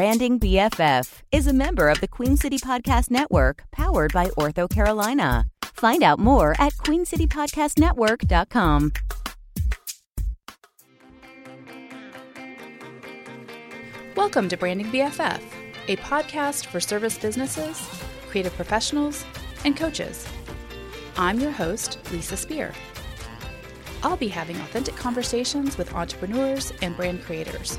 Branding BFF is a member of the Queen City Podcast Network, powered by OrthoCarolina. Find out more at queencitypodcastnetwork.com. Welcome to Branding BFF, a podcast for service businesses, creative professionals, and coaches. I'm your host, Lisa Speer. I'll be having authentic conversations with entrepreneurs and brand creators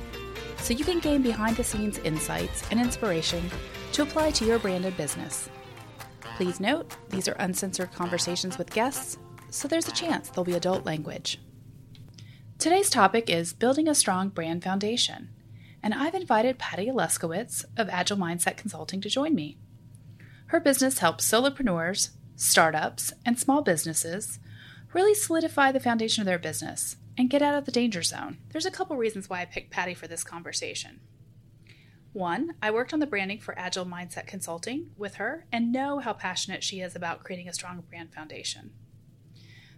so you can gain behind the scenes insights and inspiration to apply to your branded business. Please note, these are uncensored conversations with guests, so there's a chance there'll be adult language. Today's topic is building a strong brand foundation, and I've invited Patty Aluskewicz of Agile Mindset Consulting to join me. Her business helps solopreneurs, startups, and small businesses really solidify the foundation of their business and get out of the danger zone. There's a couple reasons why I picked Patty for this conversation. One, I worked on the branding for Agile Mindset Consulting with her and know how passionate she is about creating a strong brand foundation.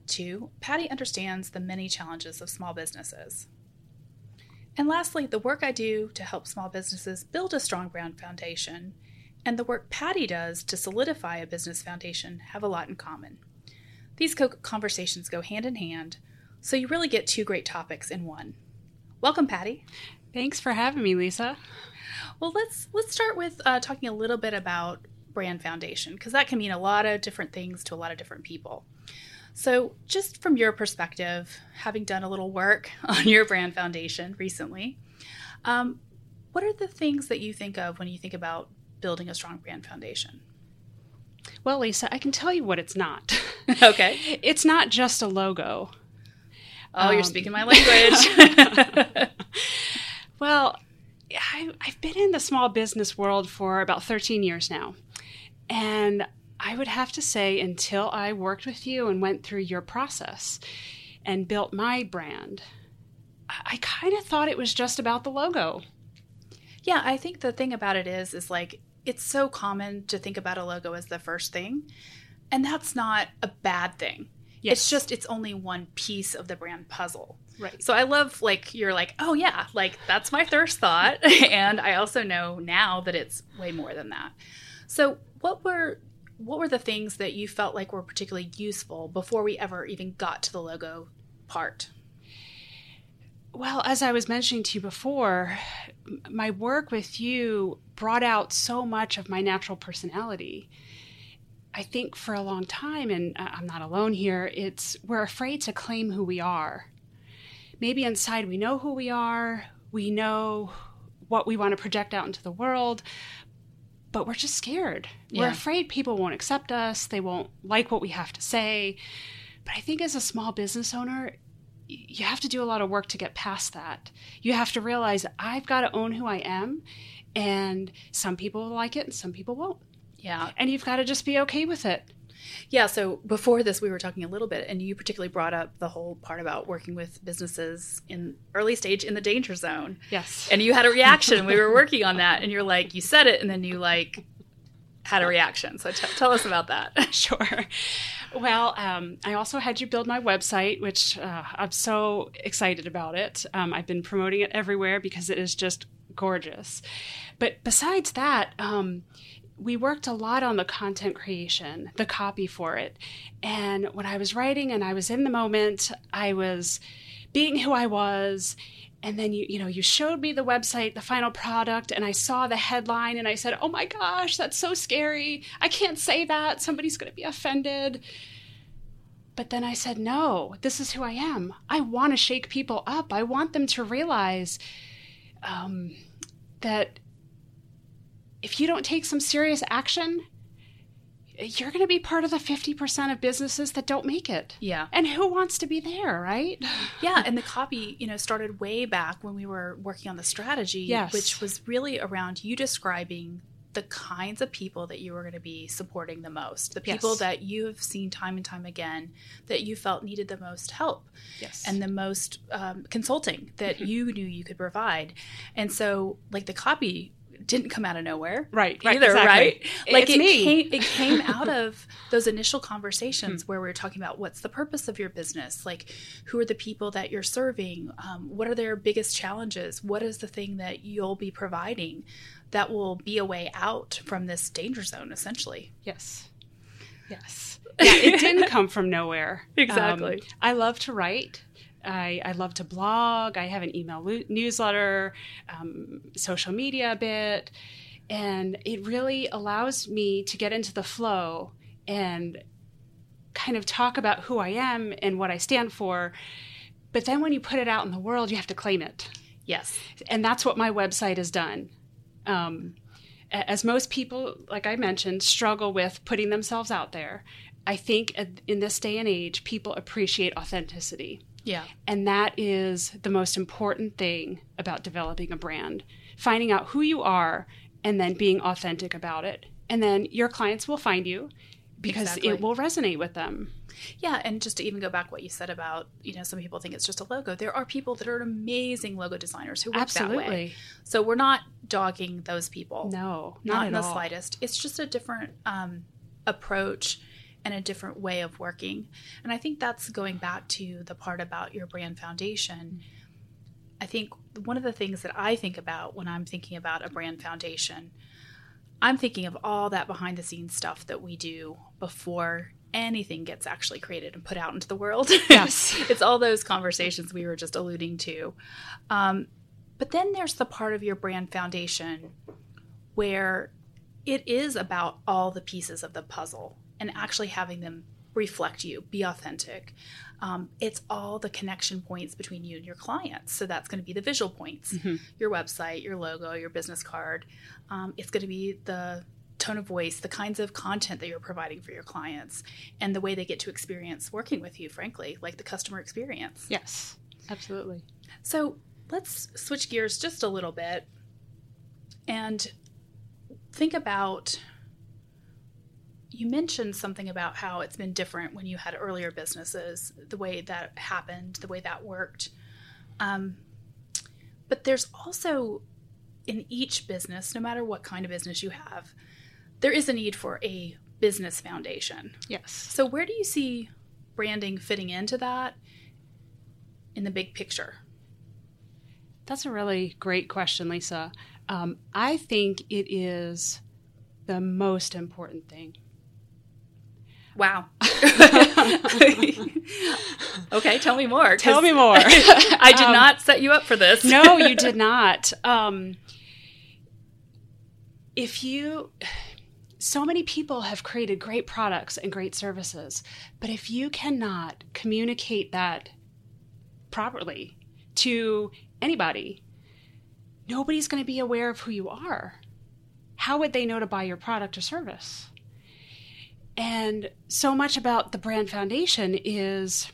Two, Patty understands the many challenges of small businesses. And lastly, the work I do to help small businesses build a strong brand foundation and the work Patty does to solidify a business foundation have a lot in common. These co- conversations go hand in hand, so you really get two great topics in one. Welcome, Patty. Thanks for having me, Lisa. Well, let's let's start with uh, talking a little bit about brand foundation because that can mean a lot of different things to a lot of different people. So, just from your perspective, having done a little work on your brand foundation recently, um, what are the things that you think of when you think about building a strong brand foundation? Well, Lisa, I can tell you what it's not. okay. It's not just a logo. Oh, um, you're speaking my language. well, I, I've been in the small business world for about 13 years now. And I would have to say, until I worked with you and went through your process and built my brand, I kind of thought it was just about the logo. Yeah, I think the thing about it is, is like it's so common to think about a logo as the first thing, and that's not a bad thing. Yes. It's just it's only one piece of the brand puzzle. Right. So I love like you're like, "Oh yeah, like that's my first thought." and I also know now that it's way more than that. So, what were what were the things that you felt like were particularly useful before we ever even got to the logo part? Well, as I was mentioning to you before, my work with you brought out so much of my natural personality. I think for a long time, and uh, I'm not alone here, it's we're afraid to claim who we are. Maybe inside we know who we are, we know what we want to project out into the world, but we're just scared. Yeah. We're afraid people won't accept us, they won't like what we have to say. But I think as a small business owner, you have to do a lot of work to get past that. You have to realize I've got to own who I am, and some people will like it and some people won't. Yeah. And you've got to just be okay with it. Yeah, so before this, we were talking a little bit, and you particularly brought up the whole part about working with businesses in early stage in the danger zone. Yes. And you had a reaction. we were working on that, and you're like, you said it, and then you like had a reaction. So t- tell us about that. sure. Well, um, I also had you build my website, which uh, I'm so excited about it. Um, I've been promoting it everywhere because it is just gorgeous. But besides that, um, we worked a lot on the content creation, the copy for it. And when I was writing and I was in the moment, I was being who I was. And then you you know you showed me the website the final product and i saw the headline and i said oh my gosh that's so scary. I can't say that. Somebody's going to be offended. But then i said no this is who i am. I want to shake people up. I want them to realize um, that if you don't take some serious action you're going to be part of the 50% of businesses that don't make it. Yeah. And who wants to be there, right? yeah. And the copy, you know, started way back when we were working on the strategy, yes. which was really around you describing the kinds of people that you were going to be supporting the most, the people yes. that you have seen time and time again that you felt needed the most help yes. and the most um, consulting that mm-hmm. you knew you could provide. And so, like, the copy didn't come out of nowhere. Right, right, Either, exactly. right? Like It's it me. came it came out of those initial conversations where we were talking about what's the purpose of your business? Like who are the people that you're serving? Um, what are their biggest challenges? What is the thing that you'll be providing that will be a way out from this danger zone essentially? Yes. Yes. Yeah, it didn't come from nowhere. Exactly. Um, I love to write. I, I love to blog. I have an email lo- newsletter, um, social media a bit. And it really allows me to get into the flow and kind of talk about who I am and what I stand for. But then when you put it out in the world, you have to claim it Yes. and that's what my website has done. Um, as most people, like I mentioned, struggle with putting themselves out there, I think in this day and age, people appreciate authenticity. Yeah. And that is the most important thing about developing a brand finding out who you are and then being authentic about it. And then your clients will find you because Exactly. it will resonate with them. Yeah, and just to even go back what you said about, you know, some people think it's just a logo. There are people that are amazing logo designers who work that way. So we're not dogging those people. No, not, not, in the all. slightest. It's just a different um, approach and a different way of working. And I think that's going back to the part about your brand foundation. I think one of the things that I think about when I'm thinking about a brand foundation, I'm thinking of all that behind the scenes stuff that we do before anything gets actually created and put out into the world. Yes. it's all those conversations we were just alluding to. Um, but then there's the part of your brand foundation where it is about all the pieces of the puzzle and actually having them reflect you, be authentic. Um, it's all the connection points between you and your clients. So that's going to be the visual points your website, your logo, your business card. Um, it's going to be the tone of voice, the kinds of content that you're providing for your clients, and the way they get to experience working with you, frankly, like the customer experience. Yes, absolutely. So let's switch gears just a little bit and think about. You mentioned something about how it's been different when you had earlier businesses, the way that happened, the way that worked. Um, but there's also in each business, no matter what kind of business you have, there is a need for a business foundation. Yes. So, where do you see branding fitting into that in the big picture? That's a really great question, Lisa. Um, I think it is the most important thing. Wow. okay, tell me more. Tell me more. I did Um, not set you up for this. no, you did not. Um, if you, so many people have created great products and great services, but if you cannot communicate that properly to anybody, nobody's going to be aware of who you are. How would they know to buy your product or service? And so much about the brand foundation is,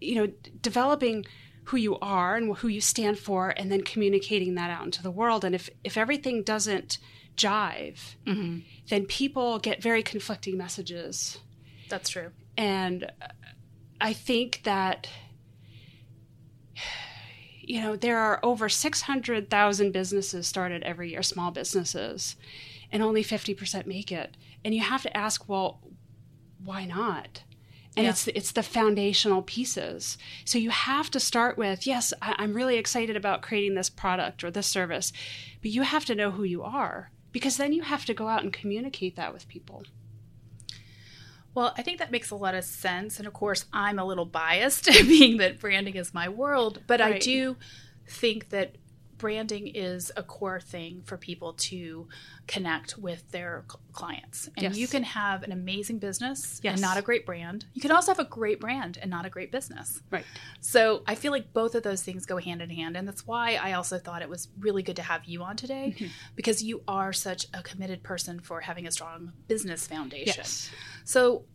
you know, developing who you are and who you stand for, and then communicating that out into the world. And if if everything doesn't jive, mm-hmm. then people get very conflicting messages. That's true. And I think that you know there are over 600,000 businesses started every year, small businesses, and only 50% make it. And you have to ask, well, why not? And Yeah. it's it's the foundational pieces. So you have to start with, yes, I, I'm really excited about creating this product or this service, but you have to know who you are because then you have to go out and communicate that with people. Well, I think that makes a lot of sense. And of course, I'm a little biased, being that branding is my world. But I do think that branding is a core thing for people to connect with their clients. And Yes. you can have an amazing business Yes. and not a great brand. You can also have a great brand and not a great business. Right. So I feel like both of those things go hand in hand. And that's why I also thought it was really good to have you on today Mm-hmm. because you are such a committed person for having a strong business foundation. Yes. So,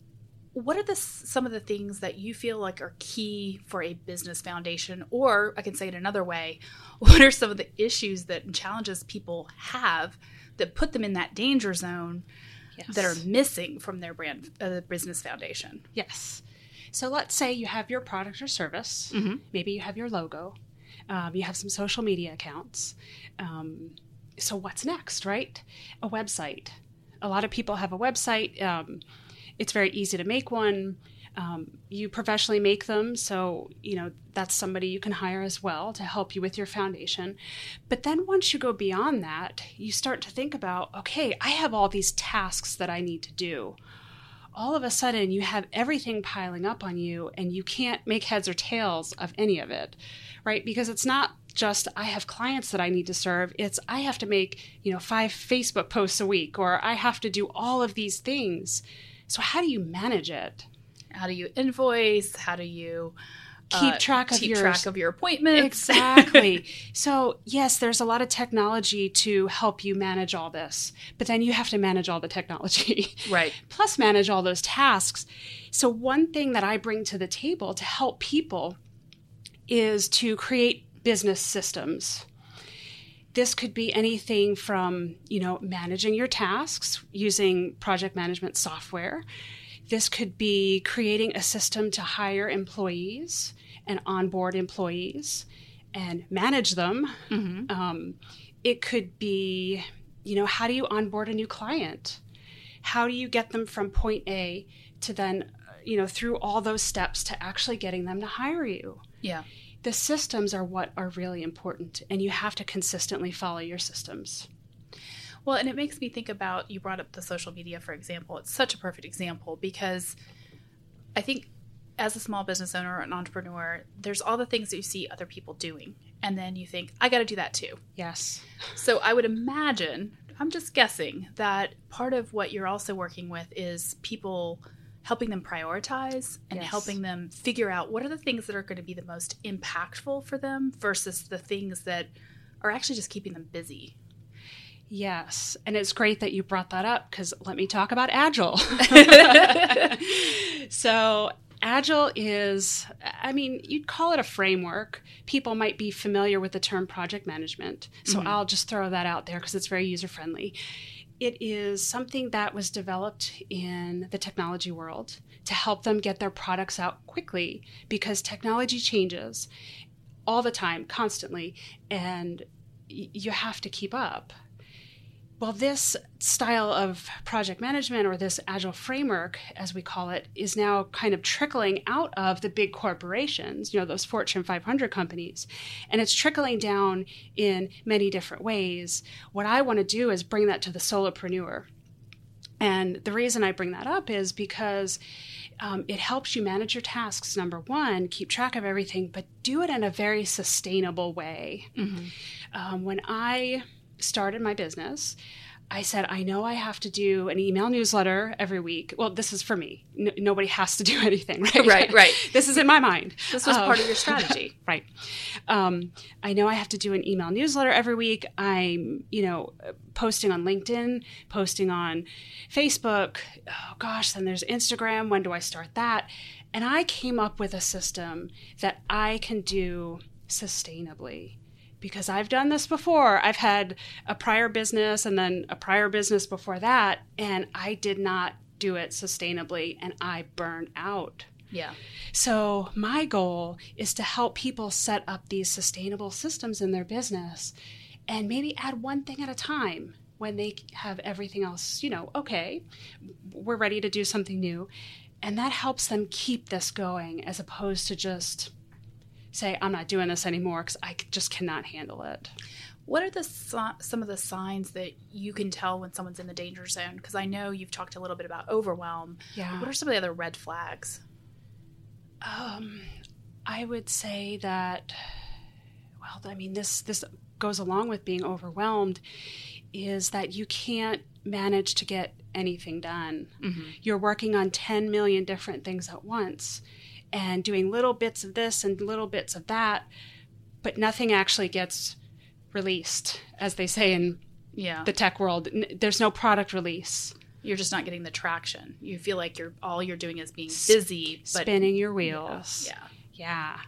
what are the some of the things that you feel like are key for a business foundation? Or I can say it another way: What are some of the issues that challenges people have that put them in that danger zone Yes. that are missing from their brand uh, business foundation? Yes. So let's say you have your product or service. Maybe you have your logo. Um, you have some social media accounts. Um, so what's next, right? A website. A lot of people have a website. Um, it's very easy to make one. Um, you professionally make them, so you know that's somebody you can hire as well to help you with your foundation. But then once you go beyond that, you start to think about, okay, I have all these tasks that I need to do. All of a sudden, you have everything piling up on you, and you can't make heads or tails of any of it, right? Because it's not just I have clients that I need to serve. It's I have to make, you know, five Facebook posts a week or I have to do all of these things. So how do you manage it? How do you invoice? How do you keep uh, track of keep your track of your appointments? Exactly. so yes, there's a lot of technology to help you manage all this, but then you have to manage all the technology, right? Plus manage all those tasks. So one thing that I bring to the table to help people is to create business systems. This could be anything from, you know, managing your tasks using project management software this could be creating a system to hire employees and onboard employees and manage them. Mm-hmm. Um, it could be, you know, how do you onboard a new client? How do you get them from point A to then, you know, through all those steps to actually getting them to hire you? Yeah. The systems are what are really important, and you have to consistently follow your systems. Well, and it makes me think about you brought up the social media, for example. It's such a perfect example because I think as a small business owner or an entrepreneur, there's all the things that you see other people doing. And then you think, I got to do that too. Yes. So I would imagine, I'm just guessing, that part of what you're also working with is people helping them prioritize and yes. helping them figure out what are the things that are going to be the most impactful for them versus the things that are actually just keeping them busy Yes. And it's great that you brought that up because let me talk about Agile. so, Agile is, I mean, you'd call it a framework. People might be familiar with the term project management. So, mm-hmm. I'll just throw that out there because it's very user friendly. It is something that was developed in the technology world to help them get their products out quickly because technology changes all the time, constantly, and you have to keep up. Well, this style of project management or this agile framework, as we call it, is now kind of trickling out of the big corporations, you know, those Fortune 500 companies. And it's trickling down in many different ways. What I want to do is bring that to the solopreneur. And the reason I bring that up is because um, it helps you manage your tasks, number one, keep track of everything, but do it in a very sustainable way. Mm-hmm. Um, when I started my business, I said, I know I have to do an email newsletter every week. Well, this is for me. Nobody has to do anything, right? Right, right. this is in my mind. This was um, part of your strategy. right. Um, I know I have to do an email newsletter every week. I'm, you know, posting on LinkedIn, posting on Facebook. Oh, gosh, then there's Instagram. When do I start that? And I came up with a system that I can do sustainably because I've done this before. I've had a prior business and then a prior business before that, and I did not do it sustainably and I burned out. Yeah. So, my goal is to help people set up these sustainable systems in their business and maybe add one thing at a time when they have everything else, you know, okay, we're ready to do something new. And that helps them keep this going as opposed to just say I'm not doing this anymore because I just cannot handle it. What are the some of the signs that you can tell when someone's in the danger zone? Because I know you've talked a little bit about overwhelm. Yeah. What are some of the other red flags? Um, I would say that. Well, I mean this this goes along with being overwhelmed, is that you can't manage to get anything done. Mm-hmm. You're working on 10 million different things at once and doing little bits of this and little bits of that, but nothing actually gets released, as they say in yeah. the tech world. There's no product release. You're just not getting the traction. You feel like you're all you're doing is being busy, but, spinning your wheels. Yeah. yeah.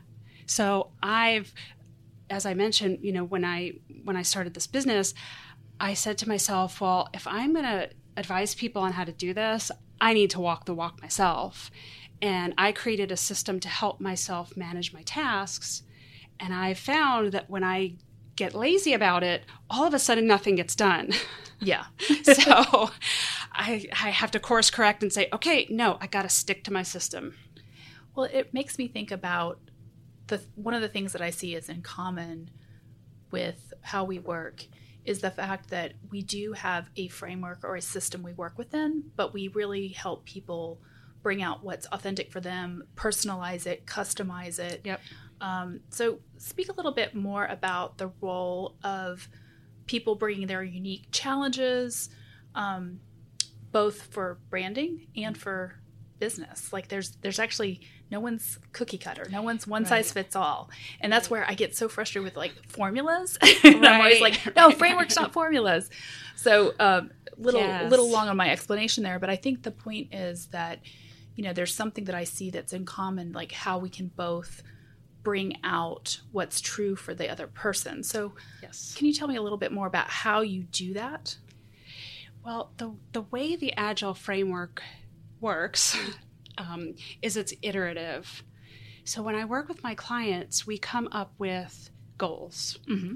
So I've, as I mentioned, you know, when I when I started this business, I said to myself, well, if I'm going to advise people on how to do this, I need to walk the walk myself. And I created a system to help myself manage my tasks. And I found that when I get lazy about it, all of a sudden nothing gets done. Yeah. so I, I have to course correct and say, okay, no, I got to stick to my system. Well, it makes me think about the one of the things that I see is in common with how we work is the fact that we do have a framework or a system we work within, but we really help people bring out what's authentic for them, personalize it, customize it. Yep. Um, so, speak a little bit more about the role of people bringing their unique challenges, um, both for branding and for business. Like, there's there's actually no one's cookie cutter, no one's one size fits all, and that's where I get so frustrated with like formulas. and I'm always like, no, frameworks, not formulas. So, um, little Yes. little long on my explanation there, but I think the point is that you know there's something that I see that's in common, like how we can both bring out what's true for the other person. So, Yes. can you tell me a little bit more about how you do that? Well, the, the way the Agile framework works um, is it's iterative. So when I work with my clients, we come up with goals. Mm-hmm.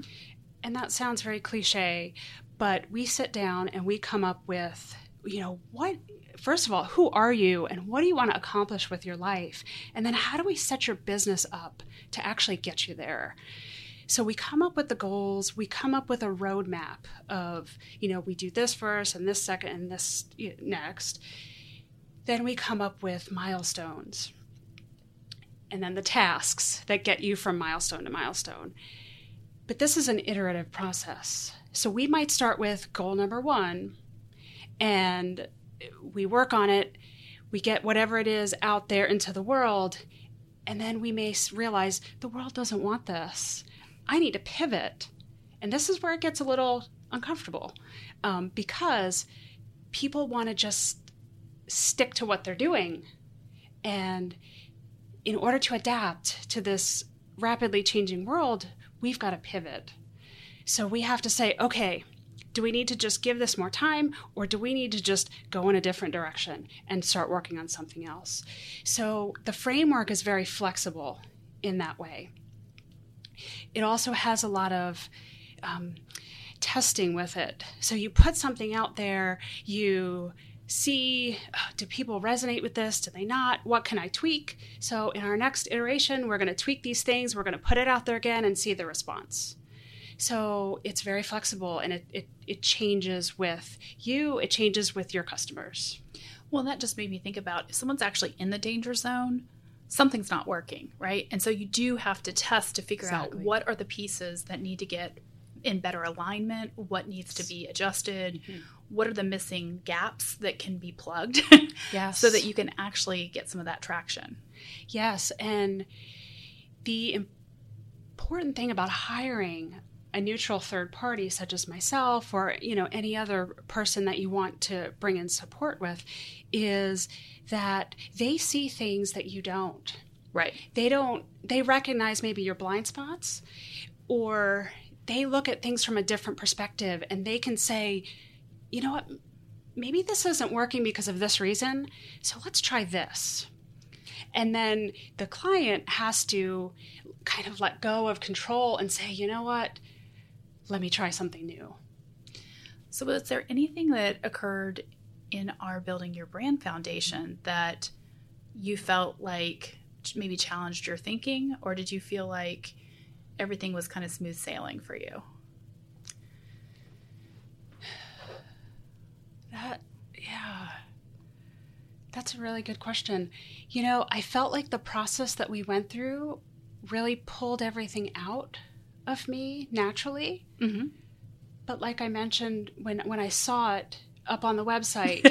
And that sounds very cliche, but we sit down and we come up with, you know, what, first of all, who are you and what do you want to accomplish with your life? And then how do we set your business up to actually get you there? So we come up with the goals, we come up with a roadmap of, you know, we do this first and this second and this next. Then we come up with milestones and then the tasks that get you from milestone to milestone. But this is an iterative process. So we might start with goal number one and we work on it, we get whatever it is out there into the world, and then we may realize the world doesn't want this. I need to pivot. And this is where it gets a little uncomfortable um, because people want to just stick to what they're doing. And in order to adapt to this rapidly changing world, we've got to pivot. So we have to say, okay, do we need to just give this more time or do we need to just go in a different direction and start working on something else? So the framework is very flexible in that way. It also has a lot of um, testing with it. So you put something out there, you see uh, do people resonate with this do they not what can i tweak so in our next iteration we're going to tweak these things we're going to put it out there again and see the response so it's very flexible and it, it, it changes with you it changes with your customers Well, that just made me think about if someone's actually in the danger zone, something's not working, right? And so you do have to test to figure Exactly. out what are the pieces that need to get in better alignment, what needs to be adjusted, mm-hmm. what are the missing gaps that can be plugged Yes. so that you can actually get some of that traction. Yes, and the important thing about hiring a neutral third party such as myself or you know any other person that you want to bring in support with is that they see things that you don't. Right. They don't they recognize maybe your blind spots or they look at things from a different perspective and they can say, "You know what? Maybe this isn't working because of this reason. So let's try this." And then the client has to kind of let go of control and say, you know what? Let me try something new. So, was there anything that occurred in our Building Your Brand Foundation that you felt like maybe challenged your thinking, or did you feel like everything was kind of smooth sailing for you? That, yeah. That's a really good question. You know, I felt like the process that we went through really pulled everything out of me naturally. Mm-hmm. But like I mentioned when when I saw it up on the website,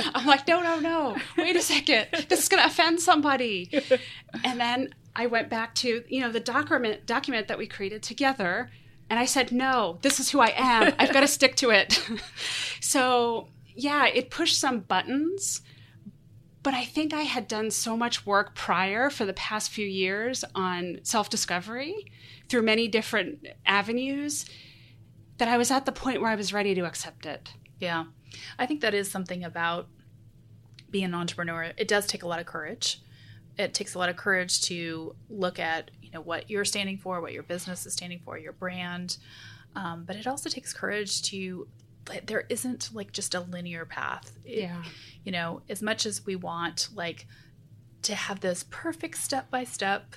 I'm like, no, no, no. Wait a second. This is going to offend somebody. And then I went back to, you know, the document document that we created together and I said, "No, this is who I am. I've got to stick to it." so, yeah, it pushed some buttons, but I think I had done so much work prior for the past few years on self-discovery through many different avenues that I was at the point where I was ready to accept it. Yeah. I think that is something about being an entrepreneur. It does take a lot of courage. It takes a lot of courage to look at, you know what you're standing for, what your business is standing for, your brand. Um, but it also takes courage to. There isn't like just a linear path. It- Yeah. You know, as much as we want like to have this perfect step by step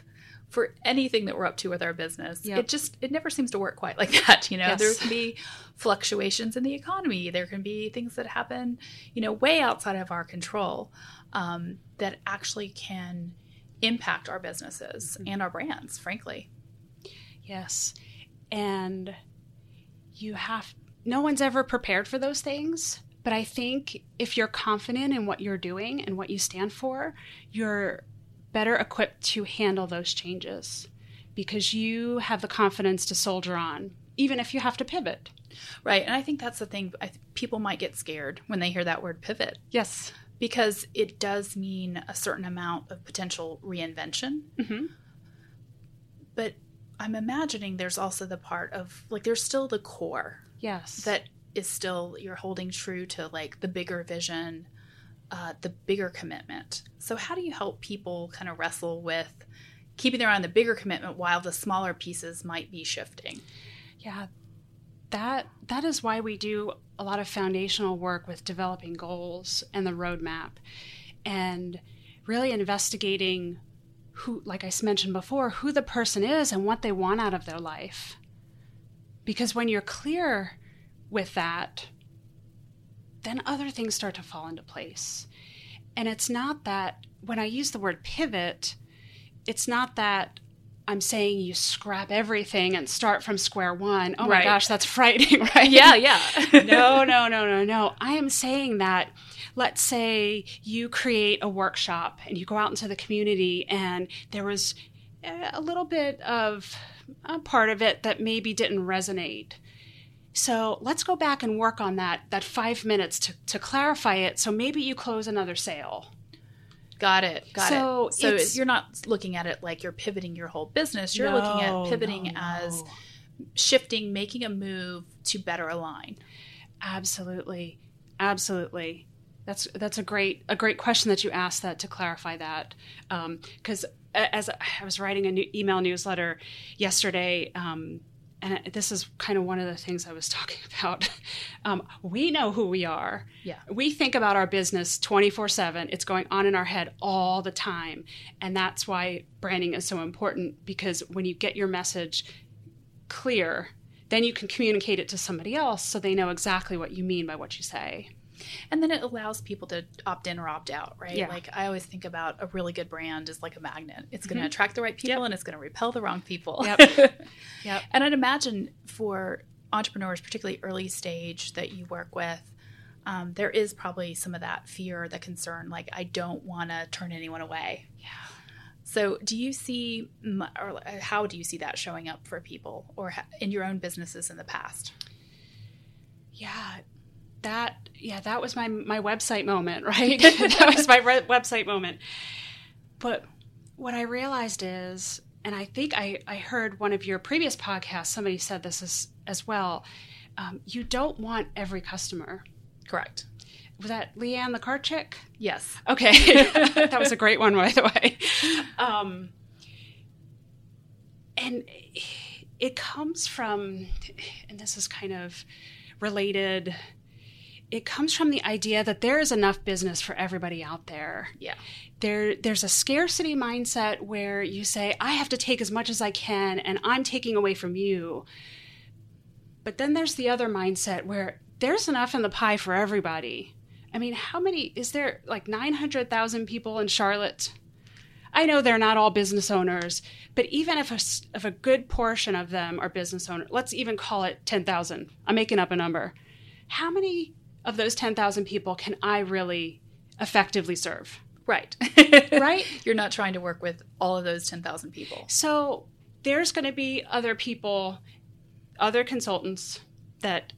for anything that we're up to with our business, Yep. it just it never seems to work quite like that. You know, Yes. there can be fluctuations in the economy. There can be things that happen, you know, way outside of our control um, that actually can impact our businesses and our brands. Frankly, Yes. And you have, no one's ever prepared for those things. But I think if you're confident in what you're doing and what you stand for, you're better equipped to handle those changes because you have the confidence to soldier on, even if you have to pivot. right? And I think that's the thing. I th- people might get scared when they hear that word pivot Yes. because it does mean a certain amount of potential reinvention. Mhm. But I'm imagining there's also the part of like there's still the core Yes. that is still you're holding true to like the bigger vision, uh, the bigger commitment. So how do you help people kind of wrestle with keeping their eye on the bigger commitment while the smaller pieces might be shifting? Yeah, that that is why we do a lot of foundational work with developing goals and the roadmap, and really investigating who, like I mentioned before, who the person is and what they want out of their life. Because when you're clear with that, then other things start to fall into place. And it's not that when I use the word pivot, it's not that I'm saying you scrap everything and start from square one. Oh my Right. gosh, that's frightening, right? yeah. Yeah. no, no, no, no, no. I am saying that let's say you create a workshop and you go out into the community and there was a little bit of a part of it that maybe didn't resonate. So let's go back and work on that that five minutes to, to clarify it. So maybe you close another sale. Got it. Got So it. So it's- you're not looking at it like you're pivoting your whole business. You're looking at pivoting no, as no. shifting, making a move to better align. Absolutely, absolutely. That's that's a great a great question that you asked that to clarify that because as I was writing a new email newsletter yesterday. Um, and this is kind of one of the things I was talking about. Um, we know who we are. Yeah. We think about our business 24 7. It's going on in our head all the time. And that's why branding is so important because when you get your message clear, then you can communicate it to somebody else so they know exactly what you mean by what you say. And then it allows people to opt in or opt out, right? Yeah. Like I always think about a really good brand is like a magnet. It's going to attract the right people and it's going to repel the wrong people. Yep. Yep. And I'd imagine for entrepreneurs, particularly early stage that you work with, um, there is probably some of that fear, the concern, like I don't want to turn anyone away. Yeah. So, do you see, or how do you see that showing up for people, or in your own businesses in the past? Yeah. That yeah, that was my my website moment, right? that was my re- website moment. But what I realized is, and I think I, I heard one of your previous podcasts, somebody said this as, as well. Um, you don't want every customer. Correct. Was that Leanne the cart chick? Yes. Okay, that was a great one, by the way. Um, and it comes from, and this is kind of related. It comes from the idea that there is enough business for everybody out there. Yeah. There, there's a scarcity mindset where you say, "I have to take as much as I can, and I'm taking away from you." But then there's the other mindset where there's enough in the pie for everybody. I mean, how many is there? Like 900,000 people in Charlotte? I know they're not all business owners, but even if a, if a good portion of them are business owners, let's even call it 10,000. I'm making up a number. How many of those 10,000 people can I really effectively serve? Right. Right? You're not trying to work with all of those 10,000 people. So there's going to be other people, other consultants that,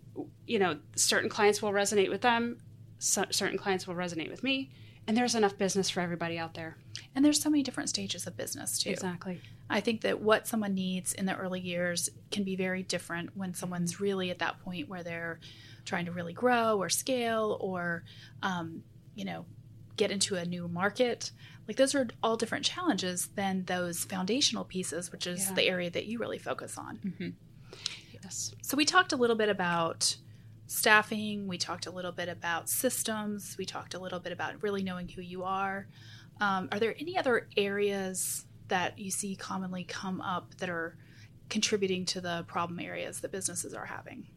you know, certain clients will resonate with them, certain clients will resonate with me, and there's enough business for everybody out there. And there's so many different stages of business, too. Exactly. I think that what someone needs in the early years can be very different when someone's really at that point where they're trying to really grow or scale or, um, you know, get into a new market. Like those are all different challenges than those foundational pieces, which is Yeah. the area that you really focus on. Yes. So we talked a little bit about staffing. We talked a little bit about systems. We talked a little bit about really knowing who you are. Um, are there any other areas that you see commonly come up that are contributing to the problem areas that businesses are having?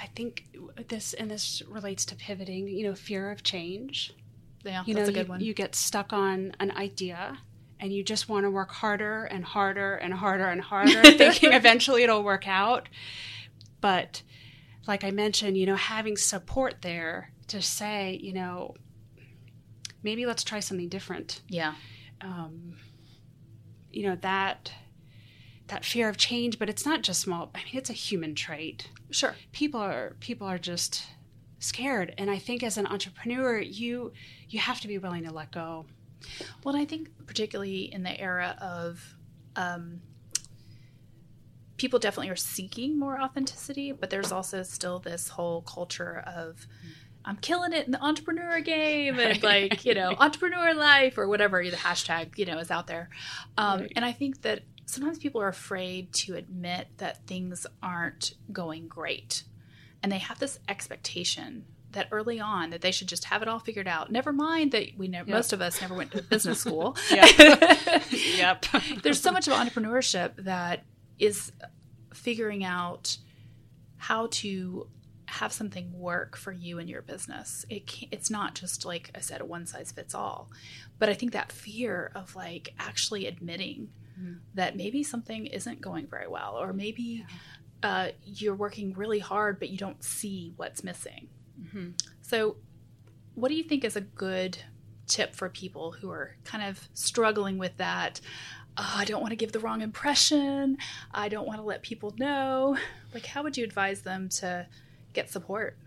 I think this and this relates to pivoting. You know, fear of change. Yeah, You that's know, a good you, one. you get stuck on an idea. And you just want to work harder and harder and harder and harder, thinking eventually it'll work out. But like I mentioned, you know, having support there to say, you know, maybe let's try something different. yeah, um, you know that that fear of change but it's not just small i mean it's a human trait sure. people are people are just scared and i think as an entrepreneur you you have to be willing to let go Well, I think particularly in the era of um, people definitely are seeking more authenticity, but there's also still this whole culture of I'm killing it in the entrepreneur game and like you know entrepreneur life or whatever the hashtag you know is out there. Um, Right. And I think that sometimes people are afraid to admit that things aren't going great, and they have this expectation that early on that they should just have it all figured out. Never mind that we never, Yep. most of us never went to business school. yep There's so much of entrepreneurship that is figuring out how to have something work for you and your business. It can it's not just like I said, a one size fits all. But I think that fear of like actually admitting Mhm. that maybe something isn't going very well, or maybe uh, you're working really hard, but you don't see what's missing. Mhm. So, what do you think is a good tip for people who are kind of struggling with that? "Oh, I don't want to give the wrong impression. I don't want to let people know. Like, how would you advise them to get support?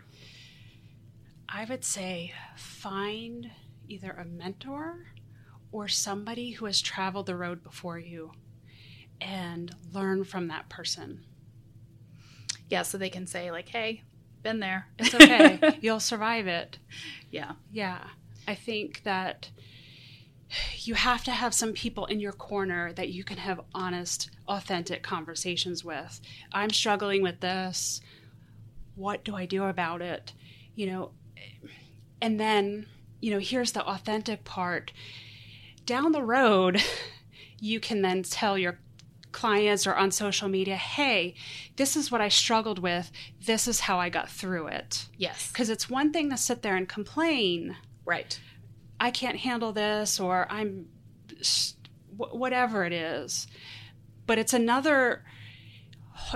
i would say find either a mentor or somebody who has traveled the road before you and learn from that person Yeah, so they can say, like, hey, been there. it's okay you'll survive it yeah. Yeah, I think that you have to have some people in your corner that you can have honest, authentic conversations with. I'm struggling with this. What do I do about it? You know, and then, you know, here's the authentic part. Down the road, you can then tell your clients or on social media, hey, this is what I struggled with. This is how I got through it. Yes. Because it's one thing to sit there and complain, Right. I can't handle this, or I'm whatever it is. But it's another,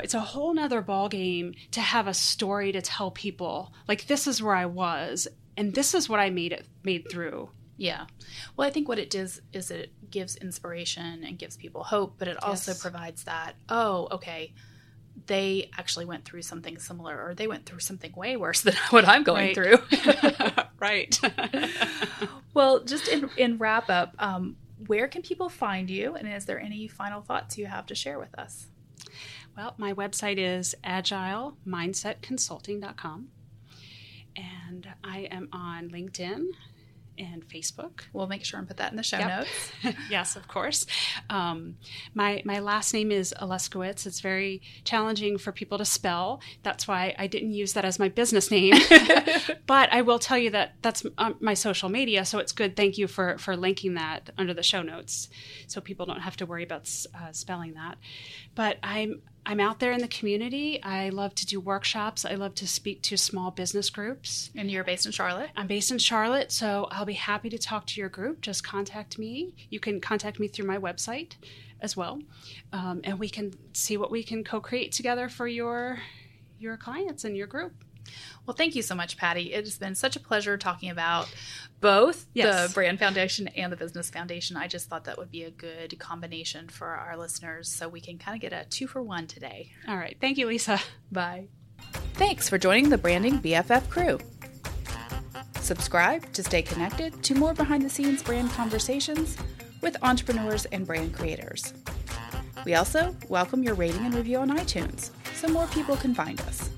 it's a whole nother ballgame to have a story to tell people. Like, this is where I was, and this is what I made it made through. Yeah. Well, I think what it does is it gives inspiration and gives people hope, but it also Yes. provides that, oh, okay, they actually went through something similar or they went through something way worse than what I'm going Right. through. right. well, just in, in wrap up, um, where can people find you? And is there any final thoughts you have to share with us? Well, my website is agilemindsetconsulting.com. And I am on LinkedIn and Facebook. We'll make sure and put that in the show Yep. notes. yes, of course. Um, my my last name is Aluskewicz. It's very challenging for people to spell. That's why I didn't use that as my business name. but I will tell you that that's um, my social media, so it's good. Thank you for for linking that under the show notes, so people don't have to worry about uh, spelling that. But I'm I'm out there in the community. I love to do workshops. I love to speak to small business groups. And you're based in Charlotte? I'm based in Charlotte, so I'll be happy to talk to your group. Just contact me. You can contact me through my website as well, um, and we can see what we can co-create together for your your clients and your group. Well, thank you so much, Patty. It has been such a pleasure talking about both Yes. the Brand Foundation and the Business Foundation. I just thought that would be a good combination for our listeners so we can kind of get a two for one today. All right, thank you, Lisa. Bye. Thanks for joining the Branding BFF crew. Subscribe to stay connected to more behind the scenes brand conversations with entrepreneurs and brand creators. We also welcome your rating and review on iTunes so more people can find us.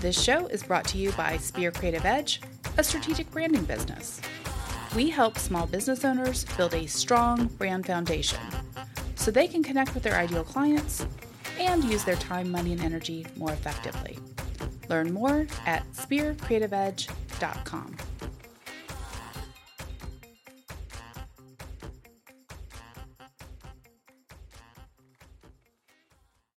This show is brought to you by Speer Creative Edge a strategic branding business. We help small business owners build a strong brand foundation so they can connect with their ideal clients and use their time, money, and energy more effectively. Learn more at speercreativeedge.com.